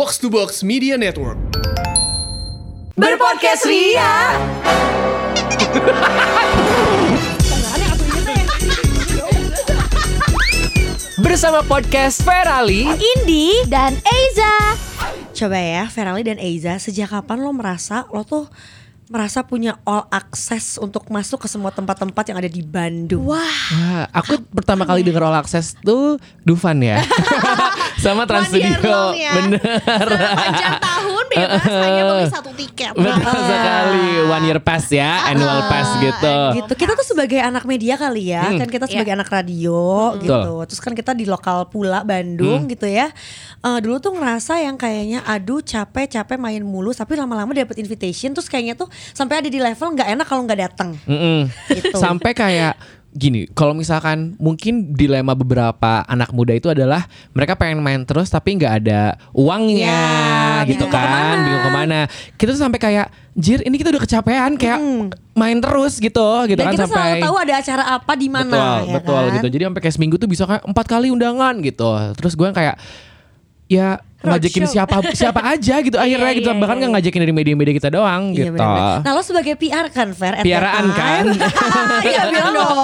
Box to Box Media Network. Berpodcast Ria. Bersama podcast Ferali Indi dan Eiza. Coba ya, Ferali dan Eiza, sejak kapan lo merasa lo tuh merasa punya all access untuk masuk ke semua tempat-tempat yang ada di Bandung? Wah, Wah, aku pertama kali denger All Access tuh Dufan ya. Sama Trans Studio. ya. Bener. Sepanjang tahun bebas hanya beli satu tiket. Betul sekali One year pass ya Annual pass gitu gitu. Kita tuh sebagai anak media kali ya, kan kita sebagai anak radio gitu. Betul. Terus kan kita di lokal pula Bandung gitu ya. Eh, dulu tuh ngerasa yang kayaknya aduh capek-capek main mulu tapi lama-lama dapet invitation terus kayaknya tuh sampai ada di level nggak enak kalau nggak datang. Mm-mm. Gitu. Sampai kayak gini, kalau misalkan mungkin dilema beberapa anak muda itu adalah mereka pengen main terus tapi nggak ada uangnya Ya, gitu bingung kan, ke mana. bingung ke mana. Kita tuh sampai kayak, jir ini kita udah kecapean kayak main terus gitu, gitu Dan kan kita sampai selalu tahu ada acara apa di mana betul, ya betul kan? gitu. Jadi sampai kayak seminggu tuh bisa kayak empat kali undangan gitu. Terus gue kayak ya ngajakin Roadshow. siapa siapa aja gitu akhirnya Iya, gitu iya, bahkan iya. nggak ngajakin dari media-media kita doang Iya gitu. Nah lo sebagai PR kan Fer time. kan? Iya bilang dong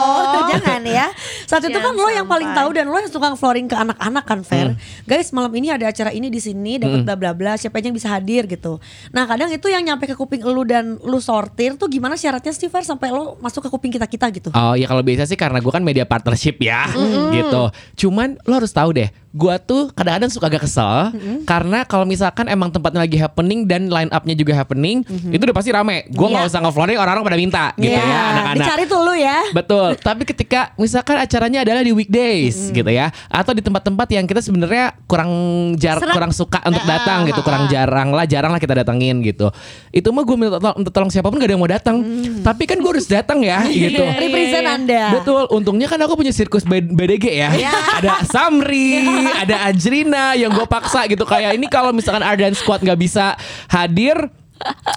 Jangan ya Saat itu kan lo yang paling tahu Dan lo yang suka flooring ke anak-anak kan Fer Hmm. Guys malam ini ada acara ini di sini dapat bla bla bla Siapa aja yang bisa hadir gitu Nah kadang itu yang nyampe ke kuping lu Dan lu sortir tuh gimana syaratnya sih Fer Sampai lo masuk ke kuping kita-kita gitu Oh ya kalau biasa sih karena gue kan media partnership ya gitu. Cuman lo harus tahu deh, gue tuh kadang-kadang suka agak kesel karena kalau misalkan emang tempatnya lagi happening dan line upnya juga happening, itu udah pasti rame. Gue nggak Iya. usah nge-flooring orang-orang pada minta gitu Iya, ya anak-anak. Dicari tuh lu ya Betul. Tapi ketika misalkan acaranya adalah di weekdays gitu ya, atau di tempat-tempat yang kita sebenarnya kurang jar Seret. kurang suka untuk datang gitu, kurang jarang lah, jarang lah kita datangin gitu. Itu mah gue minta tolong, minta tolong siapa pun gak ada yang mau datang. Tapi kan gue harus datang ya gitu. Represent anda Betul, untungnya kan aku punya sirkus BDG ya. ada Samri, ada Ajrina yang gue paksa gitu. Kayak ini kalau misalkan Ardan Squad nggak bisa hadir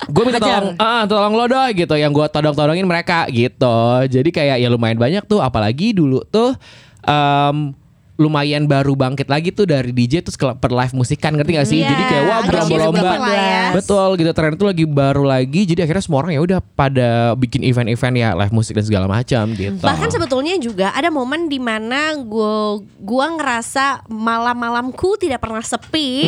gue minta tolong ah tolong lo doh gitu. Yang gue todong-todongin mereka gitu. Jadi kayak ya lumayan banyak tuh. Apalagi dulu tuh em, lumayan baru bangkit lagi tuh dari DJ terus ke per live musikan ngerti gak sih Iya, jadi kayak wah berlomba-lomba ya. betul gitu tren itu lagi baru lagi jadi akhirnya semua orang ya udah pada bikin event-event ya live musik dan segala macam gitu Bahkan sebetulnya juga ada momen di mana gua gua ngerasa malam-malamku tidak pernah sepi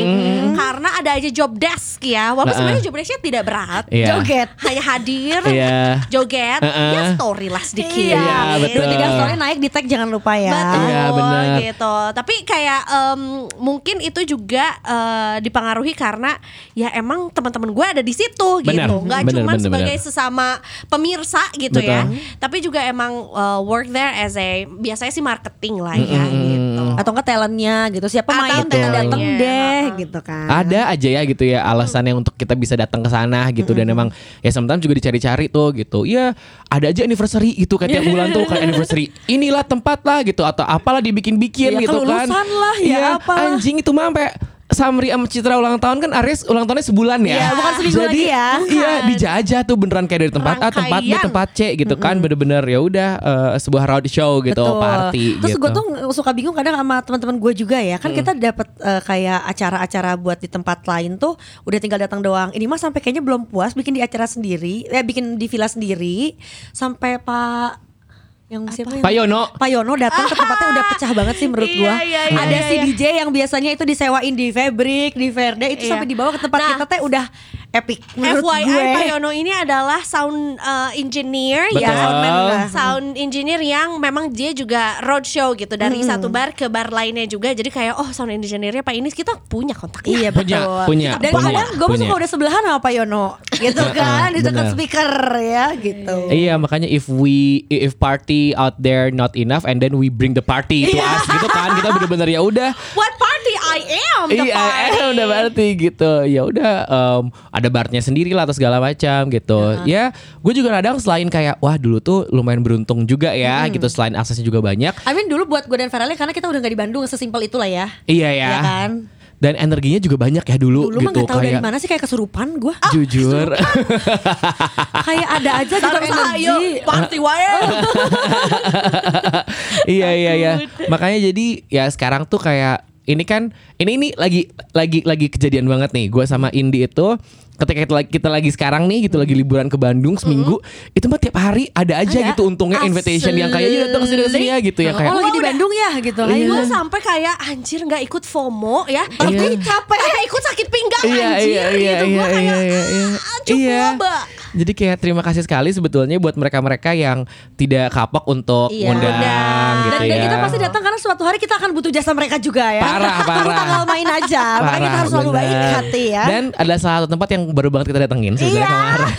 karena ada aja job desk ya. Walaupun Nah, sebenarnya job desknya tidak berat. Iya. Joget Hanya hadir, Iya. joget, Heeh. ya story lah sedikit. Iya, betul. Dua tiga story naik di tag jangan lupa ya Betul Iya, benar. gitu. Tapi kayak em, mungkin itu juga eh, dipengaruhi karena ya emang teman-teman gue ada di situ Benar, gitu. Nggak cuma sebagai benar. sesama pemirsa gitu ya. Betul. Tapi juga emang eh, work there as a biasanya sih marketing lah ya gitu. Atau enggak talentnya gitu Siapa main datang deh Heeh. gitu kan ada aja ya gitu ya alasannya untuk kita bisa datang ke sana gitu dan emang ya sometimes juga dicari-cari tuh gitu ya ada aja anniversary gitu kayak tiap bulan tuh kayak anniversary inilah tempat lah gitu atau apalah dibikin-bikin Ya, gitu kan lah, ya Iya, apalah. anjing itu mah sampai Samri sama Citra ulang tahun kan Aries ulang tahunnya sebulan ya. Iya, bukan seminggu Jadi, lagi ya. Iya, dijajah tuh beneran kayak dari tempat A, tempat B, Rangkaian. tempat C gitu kan bener-bener ya udah eh, sebuah road show gitu, Betul. party Terus gitu. gue tuh suka bingung kadang sama teman-teman gue juga ya. Kan kita dapat eh, kayak acara-acara buat di tempat lain tuh udah tinggal datang doang. Ini mah sampai kayaknya belum puas bikin di acara sendiri, eh bikin di villa sendiri sampai Pak yang siapa yang Pak Yono. Pak Yono datang ke tempatnya udah pecah banget sih menurut Iya, gua. iya, iya, Ada iya, si iya. DJ yang biasanya itu disewain di Fabric, di Verde itu Iya. sampai dibawa ke tempat Nah, kita teh udah epic menurut FYI gue. Pak Yono ini adalah sound uh, engineer Betul. ya Betul. sound engineer yang memang dia juga roadshow gitu dari satu bar ke bar lainnya juga jadi kayak oh sound engineernya Pak Inis kita punya kontaknya Iya Punya, betul. punya, Dan punya, kadang gue punya. suka udah sebelahan sama Pak Yono, gitu kan, di dekat speaker ya, gitu. Iya makanya if we if party out there not enough and then we bring the party to Iya. us gitu kan kita bener-bener ya udah what party I am the Iya, party eh, udah berarti gitu. Ya udah em, ada barnya sendiri lah atau segala macam gitu. Ya, gue juga kadang selain kayak wah dulu tuh lumayan beruntung juga ya gitu selain aksesnya juga banyak. I mean dulu buat gue dan Ferali karena kita udah gak di Bandung sesimpel itulah ya. Iya ya. Iya kan? Dan energinya juga banyak ya dulu, Dulu mah gitu gak tahu dari kayak mana sih kayak kesurupan gue. jujur. kayak ada aja gitu energi. party wae iya iya iya. Makanya jadi ya sekarang tuh kayak ini kan ini ini lagi lagi lagi kejadian banget nih. Gue sama Indi itu ketika kita, lagi- kita lagi sekarang nih gitu lagi liburan ke Bandung seminggu itu mah tiap hari ada aja Ada. gitu untungnya invitation yang kayak "Yuk datang ke sini ke sini ya gitu ya kayak Oh lagi di Bandung ya gitu. Iya. Gue sampai kayak anjir nggak ikut FOMO ya, tapi Iya. capek kayak ikut sakit pinggang Iya anjir iya iya gitu. Gue iya kayak iya iya iya. "Ah, cukup Iya. Mbak." Jadi kayak terima kasih sekali sebetulnya buat mereka-mereka yang tidak kapok untuk Iya. ngundang Undang. gitu Dan, dan ya. kita pasti datang karena suatu hari kita akan butuh jasa mereka juga ya. Parah, parah. Tunggu tanggal main aja. Makanya kita harus selalu baik hati ya. Dan ada salah satu tempat yang baru banget kita datengin sebenarnya Iya. kemarin.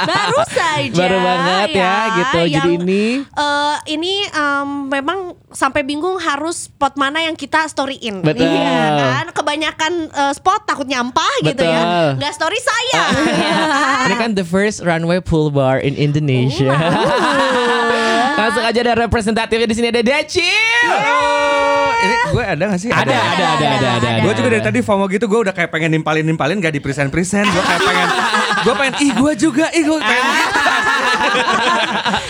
Baru saja Baru banget ya, gitu. Jadi yang, ini- eh, ini em, memang sampai bingung harus spot mana yang kita storyin. Betul. Iya kan? Kebanyakan eh, spot takut nyampah gitu ya. Nggak story saya. Ini kan the first runway pool bar in Indonesia. Langsung aja ada representatifnya di sini ada Decil. Ini gue ada gak sih? Ada, ada, ada, ada, ada. Gue juga dari tadi FOMO gitu Gue udah kayak pengen nimpalin-nimpalin Gak di present-present Gue kayak pengen Gue pengen Ih gue juga Ih gue pengen gitu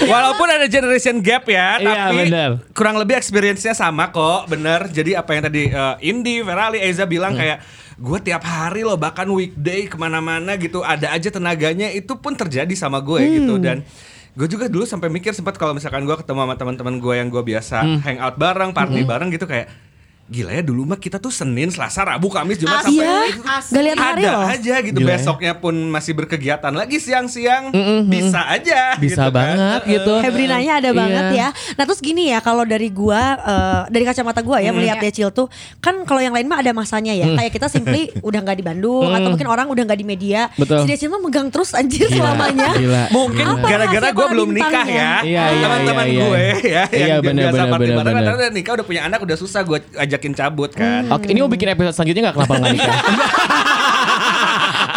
Walaupun ada generation gap ya Iya, Tapi bener. kurang lebih experience-nya sama kok Bener Jadi apa yang tadi eh, Indi, Ferali, Eza bilang Hmm. kayak Gue tiap hari loh Bahkan weekday ke mana-mana gitu Ada aja tenaganya Itu pun terjadi sama gue Hmm. gitu Dan Gue juga dulu sampai mikir sempat kalau misalkan gue ketemu sama teman-teman gue yang gue biasa Hmm. hangout bareng, party bareng gitu kayak gila ya dulu mah kita tuh Senin, Selasa, Rabu, Kamis, Jumat sampai Iya, gak lihat hari ada loh. aja gitu Gila ya. besoknya pun masih berkegiatan lagi siang-siang bisa aja Bisa gitu kan. banget gitu. Hebrinanya ada Iya. banget ya. Nah terus gini ya kalau dari gua eh, dari kacamata gua ya melihat Decil tuh kan kalau yang lain mah ada masanya ya. Kayak kita simply udah nggak di Bandung atau mungkin orang udah nggak di media. Betul. Si Decil mah megang terus anjir Gila, selamanya. Gila. Mungkin gara-gara para belum nikah ya Iya, iya, Teman-teman gue ya Iya, Yang biasa party bareng nikah udah punya anak Udah susah gue ajakin cabut kan Oke, ini mau bikin episode selanjutnya gak kenapa nggak nikah?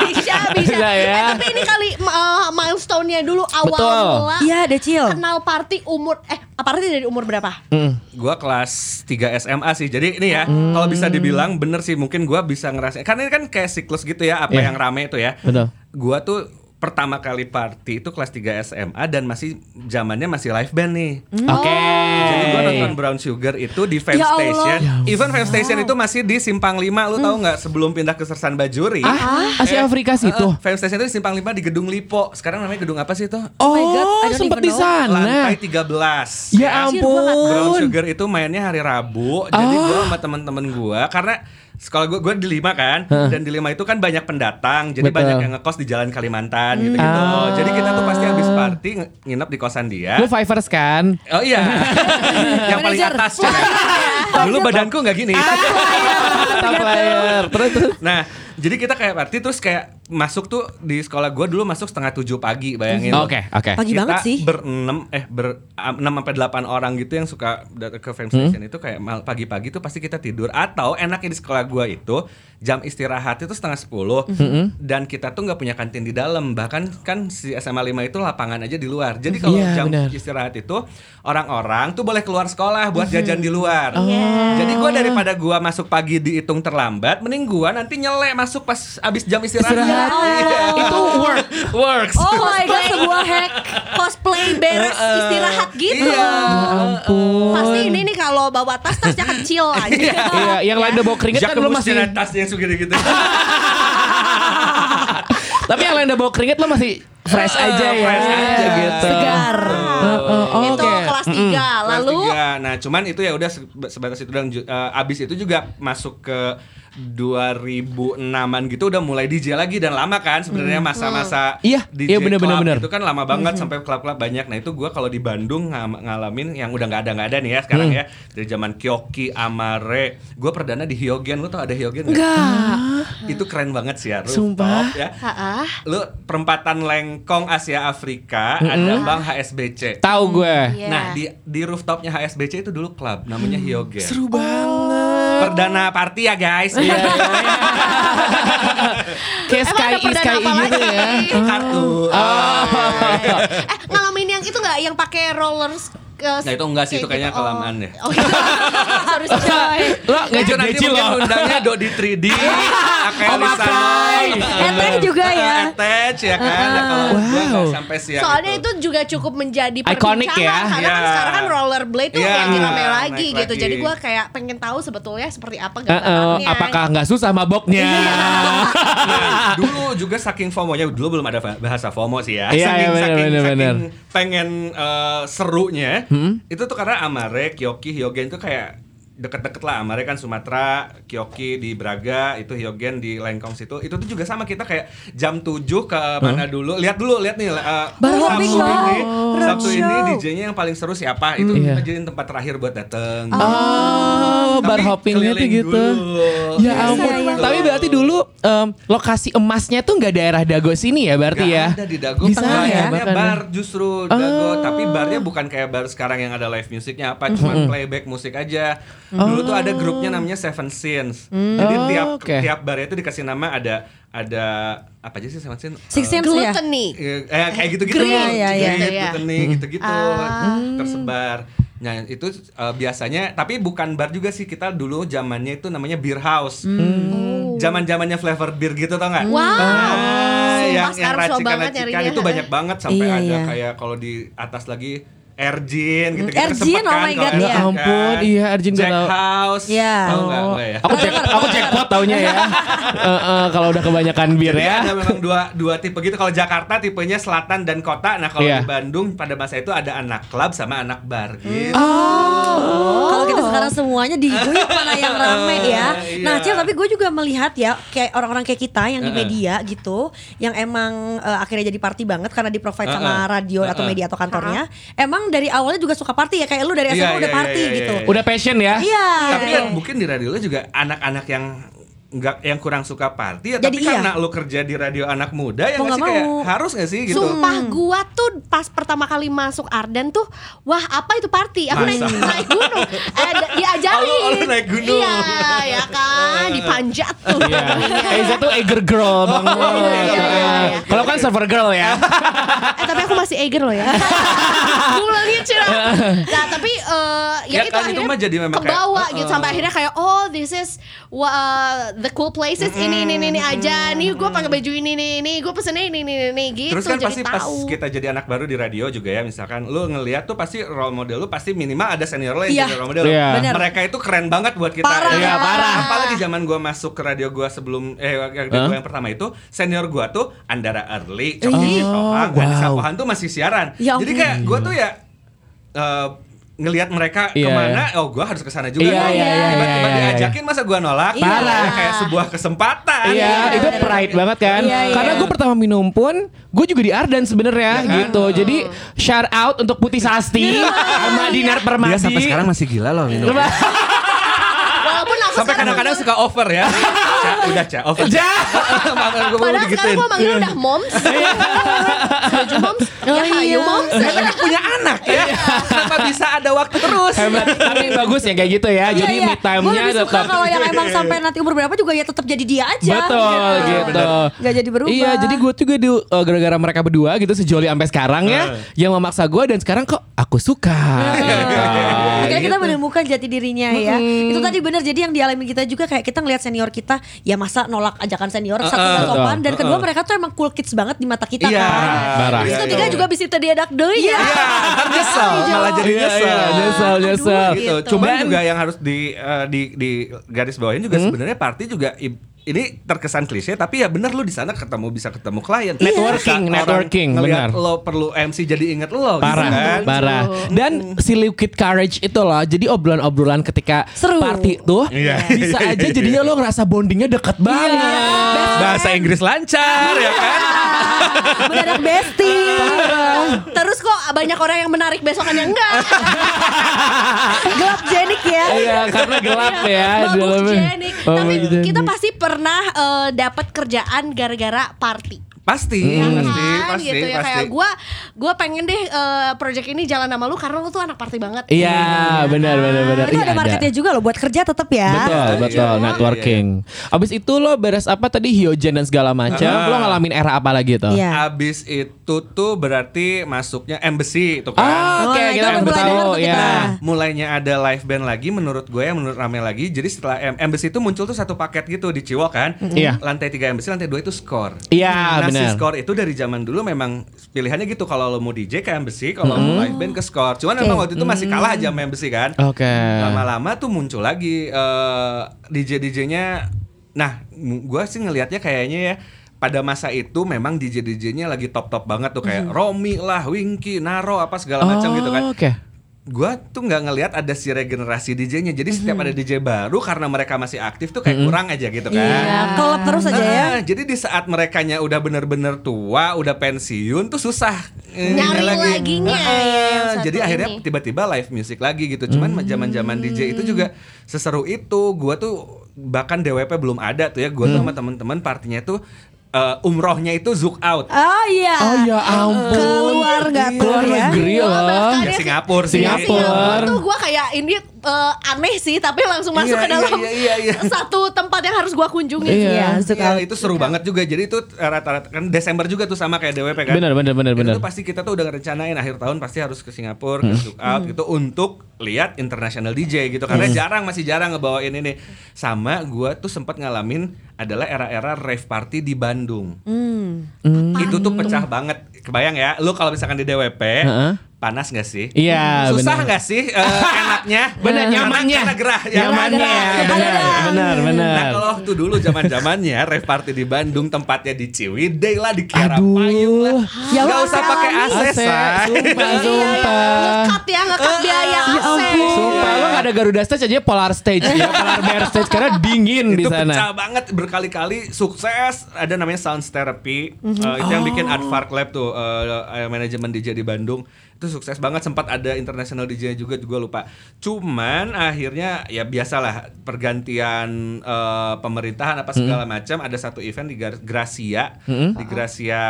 bisa bisa. Bisa ya. Eh, tapi ini kali uh, milestone-nya dulu awal Betul. mula Iya Decil. kenal party umur eh party dari umur berapa? Mm. Gua kelas 3 SMA sih. Jadi ini ya, kalau bisa dibilang bener sih mungkin gua bisa ngerasain. Karena ini kan kayak siklus gitu ya, apa Iya. yang rame itu ya. Betul. Gua tuh pertama kali party itu kelas 3 SMA dan masih zamannya masih live band nih. Oke. Jadi gua nonton Brown Sugar itu di Fame Ya Allah. Station. Even Fame Station itu masih di Simpang 5, lu tahu nggak sebelum pindah ke Sersan Bajuri. Ah, Asia Eh, Afrika situ. eh, Fame Station itu di Simpang 5 di Gedung Lipo. Sekarang namanya gedung apa sih itu? Oh, my God, even di sana. Lantai 13. Ya gua nggak Brown ampun. Sugar itu mainnya hari Rabu. Jadi Oh. gue sama temen-temen gue karena sekolah gue gue di lima kan dan di lima itu kan banyak pendatang jadi Betul. banyak yang ngekos di Jalan Kalimantan gitu gitu Ah. jadi kita tuh pasti habis party nginep di kosan dia Lu Fivers kan? oh iya yang paling atas dulu badanku nggak gini Top player. Terus. nah jadi kita kayak party terus kayak masuk tuh di sekolah gue dulu masuk setengah tujuh pagi bayangin Oke, oke. Pagi kita banget sih. berenam eh ber enam sampai delapan orang gitu yang suka datang ke fame Hmm? station itu kayak mal- pagi-pagi tuh pasti kita tidur atau enaknya di sekolah gua itu jam istirahat itu setengah sepuluh Hmm? dan kita tuh nggak punya kantin di dalam bahkan kan si SMA 5 itu lapangan aja di luar jadi kalau Iya, jam benar. istirahat itu orang-orang tuh boleh keluar sekolah buat jajan di luar Oh. jadi gua daripada gua masuk pagi dihitung terlambat mending gua nanti nyelek masuk pas abis jam istirahat, Istirahat. Iya. Itu work. works Oh my god sebuah hack. Cosplay beres istirahat gitu. Iya. Ampun. Pasti ini nih kalau bawa tas tasnya kecil aja. Iya, yang lain udah bawa keringet kan lu masih tas yang segede gitu. Tapi yang lain udah bawa keringet lu masih fresh aja ya. fresh aja. gitu. Segar. Heeh, oh, Itu Oke. kelas 3 Lalu Kelas tiga. Nah, cuman itu ya udah se- sebatas itu dan eh, abis itu juga masuk ke 2006-an gitu udah mulai DJ lagi dan lama kan sebenarnya masa-masa Iya, DJ iya, bener, club bener, bener. itu kan lama banget sampai klub-klub banyak. Nah, itu gua kalau di Bandung ngam- ngalamin yang udah nggak ada nggak ada nih ya sekarang Hmm. ya. Dari zaman Kyoki, Amare, gua perdana di Hyogen. Lu tau ada Hyogen nggak? Enggak. Itu keren banget sih ya, rooftop Sumpah. ya. Ah, Lu perempatan lengkong Asia Afrika ada Bang HSBC. Tahu gue. Iya. Nah di di rooftopnya HSBC itu dulu klub namanya Hyogen. Seru banget. Perdana party ya guys. Iya, Kayak Emang ada Sky Sky apa gitu ya. Kartu. eh ngalamin yang itu nggak yang pakai roller sk- eh, Nah itu enggak sih itu kayak kayaknya gitu. Oh. kelamaan deh. Oh, iya. sorry sorry. Lo ngajak nanti mungkin undangnya do di 3D, Akai Oh, Lisano. Makai. Eh teh juga ya. attach ya kan. Nah, kalau Wow. sampai siang Soalnya itu juga cukup menjadi Iconic perbincangan ya. karena kan Iya. sekarang kan rollerblade tuh Iya, lagi rame naik lagi gitu. lagi. Jadi gua kayak pengen tahu sebetulnya seperti apa Eh, eh, gambarannya. apakah nggak susah maboknya? Nah, dulu juga saking FOMO-nya dulu belum ada bahasa FOMO sih ya. Iya, saking, iya, bener, saking, bener, saking bener. pengen eh, serunya. Hmm? Itu tuh karena Amare, Kyoki, Hyogen tuh kayak deket-deket lah Amare kan Sumatera, Kyoki di Braga, itu Hyogen di Lengkong situ. Itu tuh juga sama kita kayak jam 7 ke mana dulu. Lihat dulu, lihat nih eh, Bar hopping Sabtu dong. ini, Road Sabtu ini. DJ-nya yang paling seru siapa? Itu Iya. kita jadiin tempat terakhir buat dateng. Oh, bar Tapi hoppingnya tuh gitu. dulu. Ya Iya, ampun. iya. Tapi berarti dulu em, lokasi emasnya tuh nggak daerah Dago sini ya berarti Gak ya? ada di Dago Di sana ya, bar justru Dago Oh. Tapi barnya bukan kayak bar sekarang yang ada live musiknya apa Cuman playback musik aja Dulu tuh ada grupnya namanya Seven Sins Jadi Oh, tiap oke. tiap barnya itu dikasih nama ada Ada apa aja sih Seven Sins? Six Eh, Sense ya. Gluttony. Eh, kayak gitu-gitu. Iya, iya, iya. Gluttony, gitu-gitu Ah. Tersebar Nah itu eh, biasanya Tapi bukan bar juga sih Kita dulu zamannya itu namanya beer house Oh. Zaman zamannya flavor beer gitu tau nggak? Wow. Nah, Sumpah yang yang racikan-racikan itu banyak banget sampai Iya, ada iya. kayak kalau di atas lagi Erjin gitu Hmm, Erjin, oh my God, Ya iya. ampun, iya, Erjin gak Jack tahu. House. Iya. Gue ya? Aku cek, aku jackpot taunya ya. Eh, eh, kalau udah kebanyakan bir Jadi ya. ada memang dua dua tipe gitu. Kalau Jakarta tipenya selatan dan kota. Nah kalau Iya. di Bandung pada masa itu ada anak klub sama anak bar gitu. Oh. Kalau kita sekarang semuanya diguyur mana yang rame ya. Iya. Nah, Cil, tapi gue juga melihat ya kayak orang-orang kayak kita yang di Heeh. media gitu, yang emang eh, akhirnya jadi party banget karena di provide sama Heeh. radio atau Heeh. media atau kantornya. Emang dari awalnya juga suka party ya kayak lu dari SMA Iya, udah iya, party iya, iya, gitu. iya. Udah passion ya? Iya. Tapi kan mungkin di radio lu juga anak-anak yang nggak yang kurang suka party ya Jadi tapi iya. karena lu kerja di radio anak muda ya Mau nggak sih kayak harus nggak sih gitu Sumpah gua tuh pas pertama kali masuk Ardan tuh Wah apa itu party Aku naik, Masa? naik gunung eh, Diajarin Oh, naik gunung. Iya ya kan Dipanjat tuh Iya. Eiza tuh Eager girl banget. iya, iya, iya. Kalau kan server girl ya. Eh tapi aku masih eager loh ya Ngulangin sih Nah tapi eh, ya, Ya itu kan, itu akhirnya mah jadi memang kayak, kebawa uh-uh. gitu Sampai akhirnya kayak Oh this is wha- The cool places Ini ini ini, ini aja Nih gue pakai baju ini ini ini Gue pesennya ini ini ini gitu Terus kan Jadi pasti pas tahu kita jadi anak baru di radio juga ya misalkan lu ngelihat tuh pasti role model lu pasti minimal ada senior lo yang Iya. jadi role model. Iya. Bener. Mereka itu keren banget buat kita. Parah. Iya, parah. Apalagi zaman gua masuk ke radio gua sebelum eh radio Hah? gua yang pertama itu senior gua tuh Andara Early, Coki Oh, Sohang, wow. Pohan tuh masih siaran. Ya Jadi kayak gua tuh ya eh, ngelihat mereka Iya, ke mana, oh gua harus ke sana juga. Iya, iya, iya, Tiba-tiba iya, iya. diajakin masa gua nolak? Iya. Ya, kayak sebuah kesempatan. Iya, itu pride banget kan. Iya, iya. Karena gue pertama minum pun, gue juga di Ardan sebenarnya Iya kan? gitu. Jadi shout out untuk Putih Sasti sama Dinar Permadi. Dia sampai sekarang masih gila loh minum. Walaupun aku Sampai kadang-kadang suka over ya. Udah Ca, over. Ja. Maaf, gue mau Padahal sekarang gue manggil udah moms Setuju moms Oh, Ya hayu iya. moms Saya kan punya anak ya. Kenapa bisa ada waktu terus? Hebat. Tapi bagus ya kayak gitu ya. Jadi Iya, me iya. Time-nya lebih suka tetap kalau yang emang sampai nanti umur berapa juga ya tetap jadi dia aja. Betul gitu. Gak jadi berubah. Iya, jadi gue juga di uh, gara-gara mereka berdua gitu sejoli sampai sekarang ya, yang memaksa gue dan sekarang kok aku suka. gitu. Akhirnya kita menemukan jati dirinya ya. Itu tadi benar. Jadi yang dialami kita juga kayak kita ngelihat senior kita, ya masa nolak ajakan senior satu Uh-uh. nggak sopan dan kedua mereka tuh emang cool kids banget di mata kita Iya. kan. Parah. Terus Iya, ketiga iya. juga bisa tadi anak deui ya. Iya, ntar nyesel, malah jadi Iya, nyesel. iya, nyesel, nyesel. gitu. Gitu. Cuman juga yang harus di eh, di di garis bawahin juga sebenarnya party juga ini terkesan klise tapi ya bener lu di sana ketemu bisa ketemu klien. Networking, Bisa orang networking, ngeliat benar. lo perlu MC jadi inget lo Parah, gitu kan. parah. Dan si liquid courage itu loh, jadi obrolan-obrolan ketika Seru. party tuh Iya. bisa Iya, aja iya, jadinya lo ngerasa bondingnya deket banget. Bahasa Inggris lancar ya kan. Mendadak bestie. Terus kok banyak orang yang menarik besokannya enggak Gelap jenik ya. Iya, karena gelap ya. dalamnya. jenik Tapi kita pasti pernah eh, dapat kerjaan gara-gara party Pasti, Ya pasti, kan? pasti, gitu ya pasti. kayak gue gue pengen deh eh, project ini jalan sama lu karena lu tuh anak party banget Iya, benar benar benar. Itu Iya, ada marketnya juga loh buat kerja tetap ya. Betul, betul, Iya. networking. Abis itu lo beres apa tadi hiogen dan segala macam. Ah. Lo ngalamin era apa lagi tuh? Iya. Abis itu tuh berarti masuknya embassy itu kan. Ah, Oh, oke nah, itu kita baru mulai tahu ya. kita. mulainya ada live band lagi menurut gue ya menurut Rame lagi jadi setelah em- Embassy itu muncul tuh satu paket gitu di Ciwok kan Iya. lantai tiga Embassy lantai dua itu Score Iya, nah si benar. Score itu dari zaman dulu memang pilihannya gitu. Kalau lo mau DJ ke Embassy kalau mau live band ke Score cuman memang waktu itu masih kalah aja sama Embassy kan? Oke. lama-lama tuh muncul lagi eh, DJ DJ-nya nah gue sih ngelihatnya kayaknya ya pada masa itu memang DJ DJ-nya lagi top-top banget tuh. Kayak Romi lah, Winky, Naro apa segala macam gitu kan. Oh, Gua tuh nggak ngelihat ada si regenerasi DJ-nya. Jadi setiap ada DJ baru karena mereka masih aktif tuh kayak kurang aja gitu kan. Iya, kelop terus aja ya. Jadi di saat merekanya udah bener-bener tua, udah pensiun tuh susah eh, Nyari lagi. laginya Ah, yang satu jadi akhirnya ini. tiba-tiba live music lagi gitu. Cuman zaman-zaman DJ itu juga seseru itu. Gua tuh bahkan DWP belum ada tuh ya. Gua tuh sama teman-teman partinya tuh eh, umrohnya itu zook out. Oh iya. Oh ya ampun. Keluar nggak tuh Keluar ya? negeri loh. Ya Singapura sih. Singapura. Singapura tuh gue kayak ini eh, aneh sih tapi langsung masuk Iya, ke dalam iya, iya, iya. satu tempat yang harus gue kunjungi Iya. Iya, zoom Iya, out. itu seru banget juga. Jadi itu rata-rata kan Desember juga tuh sama kayak DWP kan. Benar, benar, benar, Itu benar. tuh pasti kita tuh udah ngerencanain akhir tahun pasti harus ke Singapura, ke Zook Out gitu untuk lihat international DJ gitu. Karena jarang masih jarang ngebawain ini. Sama gua tuh sempat ngalamin adalah era-era rave party di Bandung. Hmm. Itu tuh pecah banget. Kebayang ya, lu kalau misalkan di DWP Heeh. Panas gak sih? Iya, Susah benar. nggak sih eh, enaknya? Benar, Karena- nyamannya. karena gerah, ya. Nyamannya. Benar, benar, benar. Nah kalau waktu dulu zaman zamannya rave party di Bandung tempatnya di Ciwidey lah di Kiara Aduh. Payung lah. Ya Gak usah pakai AC, AC, say. sumpah, Iya, sumpah. ngekat ya ngekat biaya Ya AC ampun. Sumpah lo gak ada Garuda Stage aja Polar Stage ya Polar Bear Stage karena dingin di itu sana. pecah banget berkali-kali sukses ada namanya Sounds Therapy Eh, itu yang bikin Art Fark Lab tuh eh, eh, manajemen DJ di Bandung itu sukses banget sempat ada international DJ juga juga lupa. Cuman akhirnya ya biasalah pergantian eh, pemerintahan apa segala macam ada satu event di Gar- Gracia. Di Gracia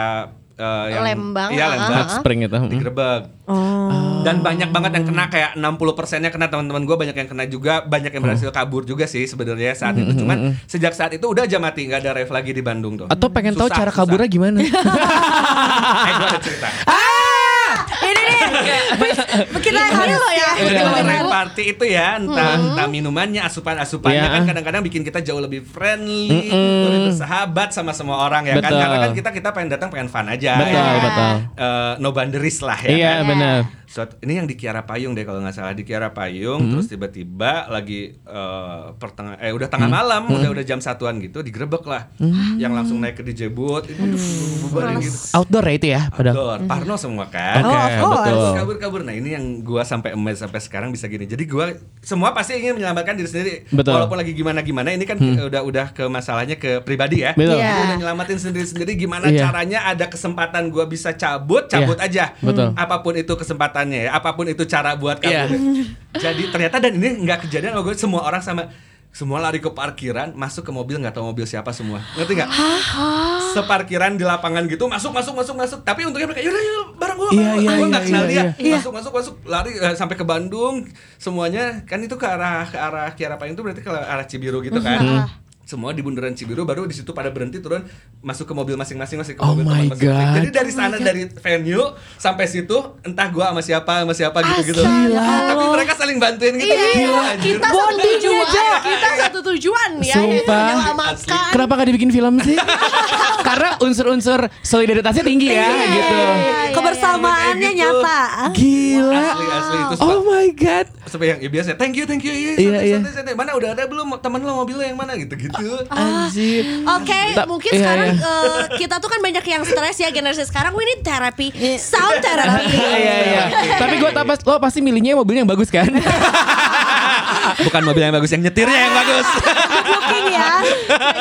eh, yang Lembang, iya ah, Lembang. Hot Spring itu. digerebek Oh. dan banyak banget yang kena kayak 60 persennya kena teman-teman gue banyak yang kena juga banyak yang berhasil kabur juga sih sebenarnya saat itu. Cuman sejak saat itu udah aja mati nggak ada rave lagi di Bandung tuh. Atau pengen tahu Susah, cara susah. kaburnya gimana? eh gue ada cerita nih. Kita harus loh ya. Iya. rave party itu ya entah entah minumannya asupan-asupannya Iya. kan kadang-kadang bikin kita jauh lebih friendly, lebih bersahabat sama semua orang ya kan Betul. karena kan kita kita pengen datang pengen fun aja. Betul, ya. betul. Eh, no boundaries lah ya. Iya kan? benar. Suatu- ini yang di Kiara Payung deh kalau nggak salah di Kiara Payung terus tiba-tiba lagi eh, pertengah eh udah tengah malam udah udah jam satuan gitu digerebek lah yang langsung naik ke DJ booth itu bubarin gitu Outdoor ya itu ya padahal. Outdoor, Parno semua kan Oke, Oh, of course. betul. kabur kabur nah ini yang gua sampai emes sampai sekarang bisa gini jadi gua semua pasti ingin menyelamatkan diri sendiri Betul. walaupun lagi gimana gimana ini kan udah udah ke masalahnya ke pribadi ya Betul. Iya. Jadi udah nyelamatin sendiri sendiri gimana Iya. caranya ada kesempatan gua bisa cabut cabut Iya. aja Betul. apa pun itu kesempatannya ya. Apa pun itu cara buat Iya. kabur jadi ternyata dan ini nggak kejadian sama gue. Semua orang sama semua lari ke parkiran masuk ke mobil nggak tahu mobil siapa semua. Ngerti nggak? Separkiran di lapangan gitu masuk masuk masuk masuk. Tapi untungnya mereka yaudah yuk bareng gua bareng iya, gua iya, nggak kenal iya, dia. iya. masuk masuk masuk. Lari eh, sampai ke Bandung semuanya. Kan itu ke arah ke arah Kiara Payung itu berarti ke arah Cibiru gitu kan. Hmm. Semua di bundaran Cibiru baru di situ pada berhenti turun masuk ke mobil masing-masing masih ke Oh mobil my teman masing-masing. God. jadi dari sana dari venue sampai situ entah gua sama siapa sama siapa gitu gitu Astaga. tapi mereka saling bantuin gitu Iya, anjir. kita satu tujuan, aja. kita satu tujuan ya, yaitu Sumpah. menyelamatkan. Kenapa gak dibikin film sih? Karena unsur-unsur solidaritasnya tinggi ya Iya, gitu. Kebersamaannya gitu. nyata. Gila. asli asli itu Oh my god. Sampai yang ya biasa thank you thank you iya, Iya, santai, iya. santai, santai. mana udah ada belum temen lo mobilnya yang mana gitu gitu Anjir. Oke, Ta- mungkin iya, sekarang iya. eh, kita tuh kan banyak yang stres ya generasi sekarang. We need therapy, sound therapy. Iya iya. Tapi gue tapas lo pasti milihnya mobilnya yang bagus kan? bukan mobil yang bagus yang nyetirnya yang bagus Booking ya.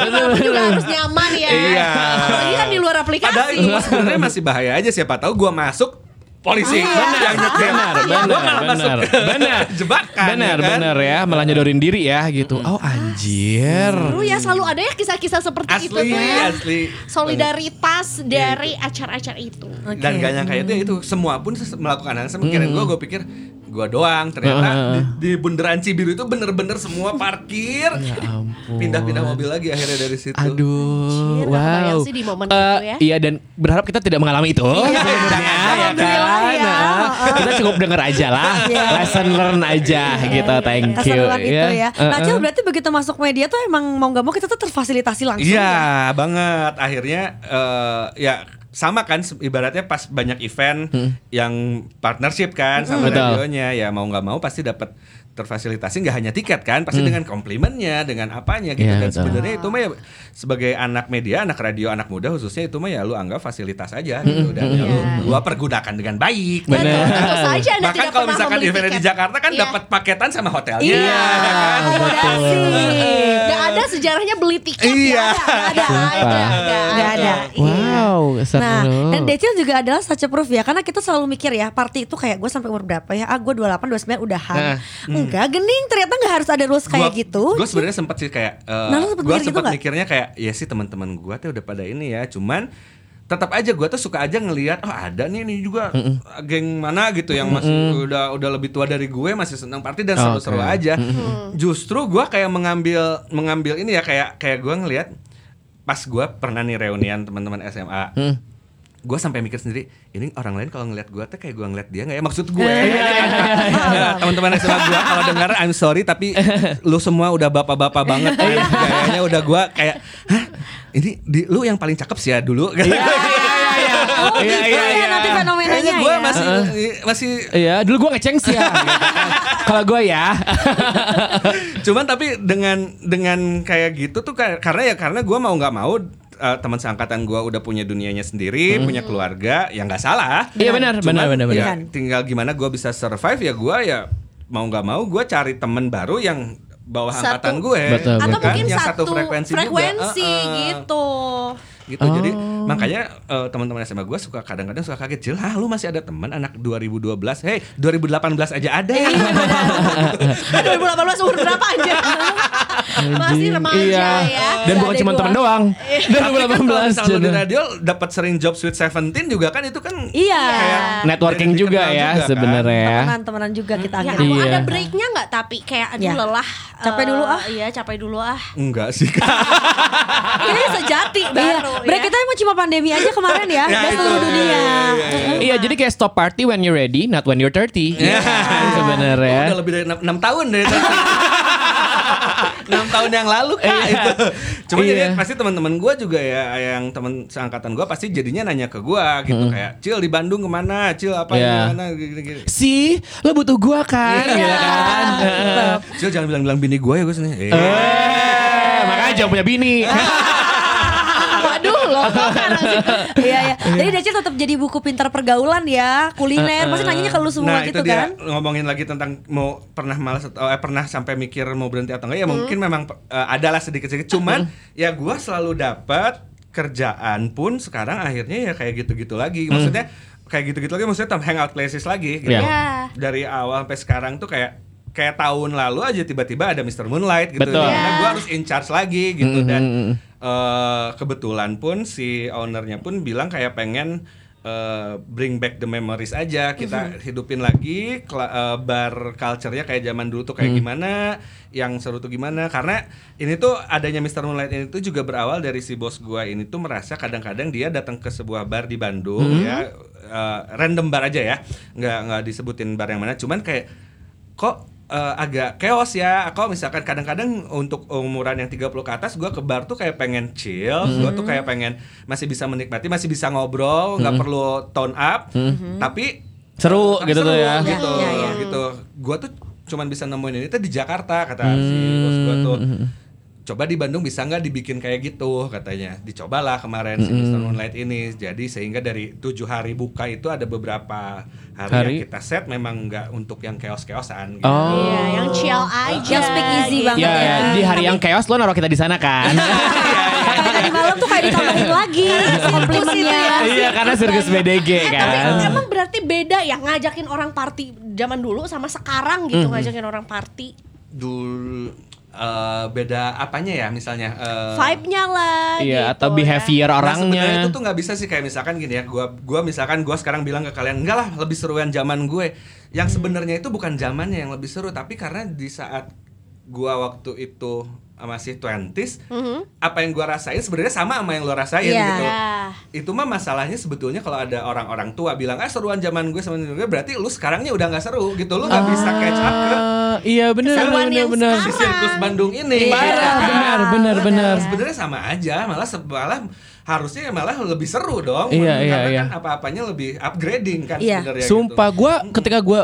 Tapi juga harus nyaman ya. Iya. Apalagi kan di luar padahal aplikasi. itu sebenarnya masih bahaya aja siapa tahu gua masuk polisi nyetir. Benar, benar, benar, ke benar. jebakan Benar, ya kan? benar ya, malah nyodorin diri ya gitu. Oh anjir. Seru ya selalu ada ya kisah-kisah seperti itu asli tuh ya. asli Solidaritas dari acara-acara itu. dan gak nyangka itu ya itu semua pun melakukan hal sama kirain gue gue pikir gue doang ternyata Heeh. di, di bundaran Cibiru itu bener-bener semua parkir Ya ampun. pindah-pindah mobil lagi akhirnya dari situ Aduh, kebayang wow. sih di momen Eh, itu ya. Iya dan berharap kita tidak mengalami itu. Iya, jangan, ya alhamdulillah kan. ya. Nah, kita cukup denger aja lah, Iya. lesson learn aja gitu. Thank you. Itu ya. Nah, Uh-uh. Cil berarti begitu masuk media tuh emang mau nggak mau kita tuh terfasilitasi langsung ya. Iya banget. Akhirnya eh, ya sama kan ibaratnya pas banyak event yang partnership kan sama Betul. radionya ya mau nggak mau pasti dapat terfasilitasi nggak hanya tiket kan pasti dengan komplimennya dengan apanya gitu Iya, dan betul. sebenarnya itu mah ya sebagai anak media anak radio anak muda khususnya itu mah ya lu anggap fasilitas aja gitu dan ya lu gua pergunakan dengan baik Bener. Tentu saja Anda bahkan kalau misalkan eventnya di. Jakarta kan Iya. dapat paketan sama hotelnya Iya, ya kan? akomodasi. Gak ada sejarahnya beli tiket Iya. ya. Gak ada. Sumpah. Gak ada. Nggak ada. Wow, seru. Nah, dan Decil juga adalah such a proof ya Karena kita selalu mikir ya Party itu kayak gue sampai umur berapa ya Ah gue 28, 29 udahan Nah, Enggak, gening Ternyata nggak harus ada rules kayak gitu Gue sebenarnya sempet sih kayak eh, Nah, gua mikir gitu mikirnya kayak ya sih teman-teman gue tuh udah pada ini ya, cuman tetap aja gue tuh suka aja ngelihat oh ada nih ini juga geng mana gitu yang masih udah udah lebih tua dari gue masih senang party dan seru-seru Oke. aja. Justru gue kayak mengambil mengambil ini ya kayak kayak gue ngelihat pas gue pernah nih reunian teman-teman SMA. Hmm. Gue sampai mikir sendiri, ini orang lain kalau ngeliat gue tuh kayak gue ngeliat dia nggak ya? Maksud gue, Iya, Ya, teman-teman SMA gue kalau dengar I'm sorry tapi lu semua udah bapak-bapak banget kan. Iya. Gayanya udah gue kayak, hah ini di, lu yang paling cakep sih ya dulu. Iya, iya, iya. Iya, iya, iya. nanti fenomenanya Kayaknya gue ya masih masih Iya, dulu gue ngeceng sih ya. Kalau gue ya. cuman tapi dengan dengan kayak gitu tuh karena ya karena gue mau nggak mau eh, teman seangkatan gue udah punya dunianya sendiri, punya keluarga, ya nggak salah. Iya benar, benar, benar, benar. ya Pilihan. tinggal gimana gue bisa survive ya gue ya mau nggak mau gue cari temen baru yang bawah Satu- angkatan gue, Betul, ya Atau kan? mungkin yang satu, frekuensi, frekuensi, juga. Eh, eh. gitu. gitu jadi makanya eh, teman-teman SMA gue suka kadang-kadang suka kaget Jil, ah lu masih ada teman anak 2012 hei 2018 aja ada Iya, benar. 2018 umur berapa aja? Masih remaja iya. ya. Dan bukan cuma teman doang. Dari 2018. Kan, di radio dapat sering job Sweet Seventeen juga kan itu kan iya. kayak networking juga ya kan. sebenarnya. Ya. teman-teman juga kita ya, akhirnya. Iya. Ada breaknya nggak tapi kayak aduh iya. lelah. Capek dulu ah. Eh, iya capek dulu ah. Enggak sih. Ini sejati iya. baru. Ya. Break kita emang cuma pandemi aja kemarin ya. ya Dan seluruh dunia. Iya jadi kayak stop party when you're ready, not when you're 30. Iya sebenarnya. Udah lebih dari 6 tahun dari enam tahun yang lalu kak iya. itu cuma iya. jadi pasti teman-teman gue juga ya yang teman seangkatan gue pasti jadinya nanya ke gue gitu hmm. kayak cil di Bandung ke mana cil apa yeah. gimana gini-gini si lo butuh gue kan yeah. Iya. iya kan? kan cil jangan bilang-bilang bini gue ya gue sini. eh, makanya jangan punya bini ah. Loh kan Iya ya. Jadi Decil tetap jadi buku pintar pergaulan ya, kuliner. Pasti nanyanya ke lu semua Nah gitu itu dia kan. ngomongin lagi tentang mau pernah malas atau eh, pernah sampai mikir mau berhenti atau enggak ya Hmm. mungkin memang eh, adalah sedikit-sedikit cuman ya gua selalu dapat kerjaan pun sekarang akhirnya ya kayak gitu-gitu lagi maksudnya kayak gitu-gitu lagi maksudnya hangout places lagi gitu Iya. Ya. dari awal sampai sekarang tuh kayak kayak tahun lalu aja tiba-tiba ada Mr. Moonlight gitu Betul. Karena gue harus in charge lagi gitu Mhm, dan eh, kebetulan pun si ownernya pun bilang kayak pengen eh, bring back the memories aja. Kita hidupin lagi eh, bar culture-nya kayak zaman dulu tuh kayak gimana yang seru tuh gimana. Karena ini tuh adanya Mr. Moonlight ini tuh juga berawal dari si bos gua ini tuh merasa kadang-kadang dia datang ke sebuah bar di Bandung ya eh, random bar aja ya. Nggak nggak disebutin bar yang mana. Cuman kayak kok eh, agak chaos ya. Kalau misalkan kadang-kadang untuk umuran yang 30 ke atas gue ke bar tuh kayak pengen chill gue tuh kayak pengen masih bisa menikmati masih bisa ngobrol nggak perlu tone up. Tapi Seru tapi gitu tuh ya. gitu Ya, ya, ya. gitu. Gue tuh cuman bisa nemuin ini tuh di Jakarta kata si bos gue tuh coba di Bandung bisa nggak dibikin kayak gitu katanya dicobalah kemarin si Mr. Moonlight ini jadi sehingga dari tujuh hari buka itu ada beberapa hari, Hari? yang kita set memang nggak untuk yang keos-keosan gitu. Oh. Iya, yang chill aja. Yang speak easy gitu. banget Ya, ya. di hari yang chaos lo naruh kita di sana kan. Kata tadi malam tuh kayak ditambahin lagi komplimennya. Iya karena sirkus BDG Eh, tapi kan. emang berarti beda ya ngajakin orang party zaman dulu sama sekarang gitu ngajakin orang party. Dulu eh, beda apanya ya misalnya eh, Vibe-nya lah Iya gitu atau ya. behavior Nah, orangnya. sebenarnya itu tuh nggak bisa sih kayak misalkan gini ya, gua gua misalkan gua sekarang bilang ke kalian enggak lah lebih seruan zaman gue. Yang sebenarnya itu bukan zamannya yang lebih seru, tapi karena di saat gua waktu itu masih 20s, apa yang gua rasain sebenarnya sama sama yang lo rasain Iya. gitu. Ya. Itu mah masalahnya sebetulnya kalau ada orang-orang tua bilang ah seruan zaman gue sama zaman gue berarti lu sekarangnya udah nggak seru gitu. Lu nggak bisa catch up ke iya benar benar benar. si sirkus Bandung ini. Iya. gitu kan. Benar benar benar. sebenarnya sama aja malah se- malah harusnya malah lebih seru dong Iya, karena iya, iya. kan apa-apanya lebih upgrading kan Iya. sebenarnya Sumpah gitu. gue ketika gue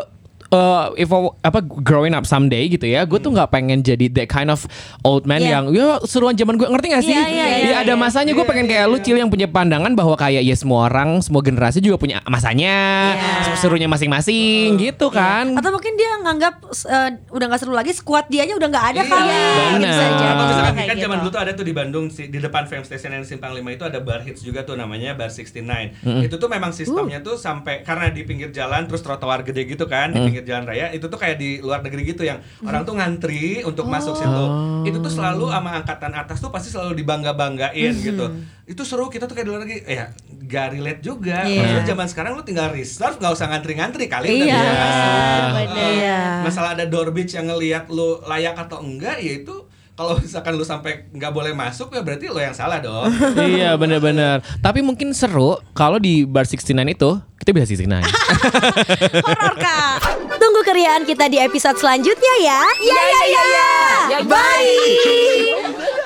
uh, if I- apa growing up someday gitu ya, gue tuh nggak pengen jadi that kind of old man Iya. yang ya seruan zaman gue ngerti gak sih? Iya, iya, Ya, iya, ada iya. masanya gue Iya, pengen iya, kayak lu cil yang punya pandangan bahwa kayak ya semua orang, semua generasi juga punya masanya, serunya masing-masing gitu kan? Atau mungkin dia nganggap eh, udah nggak seru lagi, squad dia udah nggak ada kali. Benar. Atau misalkan Kayak kan gitu. zaman dulu tuh ada tuh di Bandung si- di depan Fame Station yang Simpang 5 itu ada bar hits juga tuh namanya Bar 69. Itu tuh memang sistemnya tuh sampai karena di pinggir jalan terus trotoar gede gitu kan di pinggir jalan raya itu tuh kayak di luar negeri gitu yang orang tuh ngantri untuk masuk situ. Itu tuh selalu sama angkatan atas tuh pasti selalu dibangga-banggain gitu. Itu seru kita tuh kayak di luar negeri. Eh, ya gak relate juga. Iya. Maksudnya zaman sekarang lu tinggal reserve gak usah ngantri-ngantri kali udah Iya. bisa masuk. Bener. Iya. Masalah ada door beach yang ngelihat lu layak atau enggak ya itu kalau misalkan lu sampai nggak boleh masuk ya berarti lo yang salah dong. iya bener-bener. Tapi mungkin seru kalau di bar 69 itu kita bisa 69. Horor kak. Tunggu keriaan kita di episode selanjutnya ya. Ya ya ya. ya. Bye.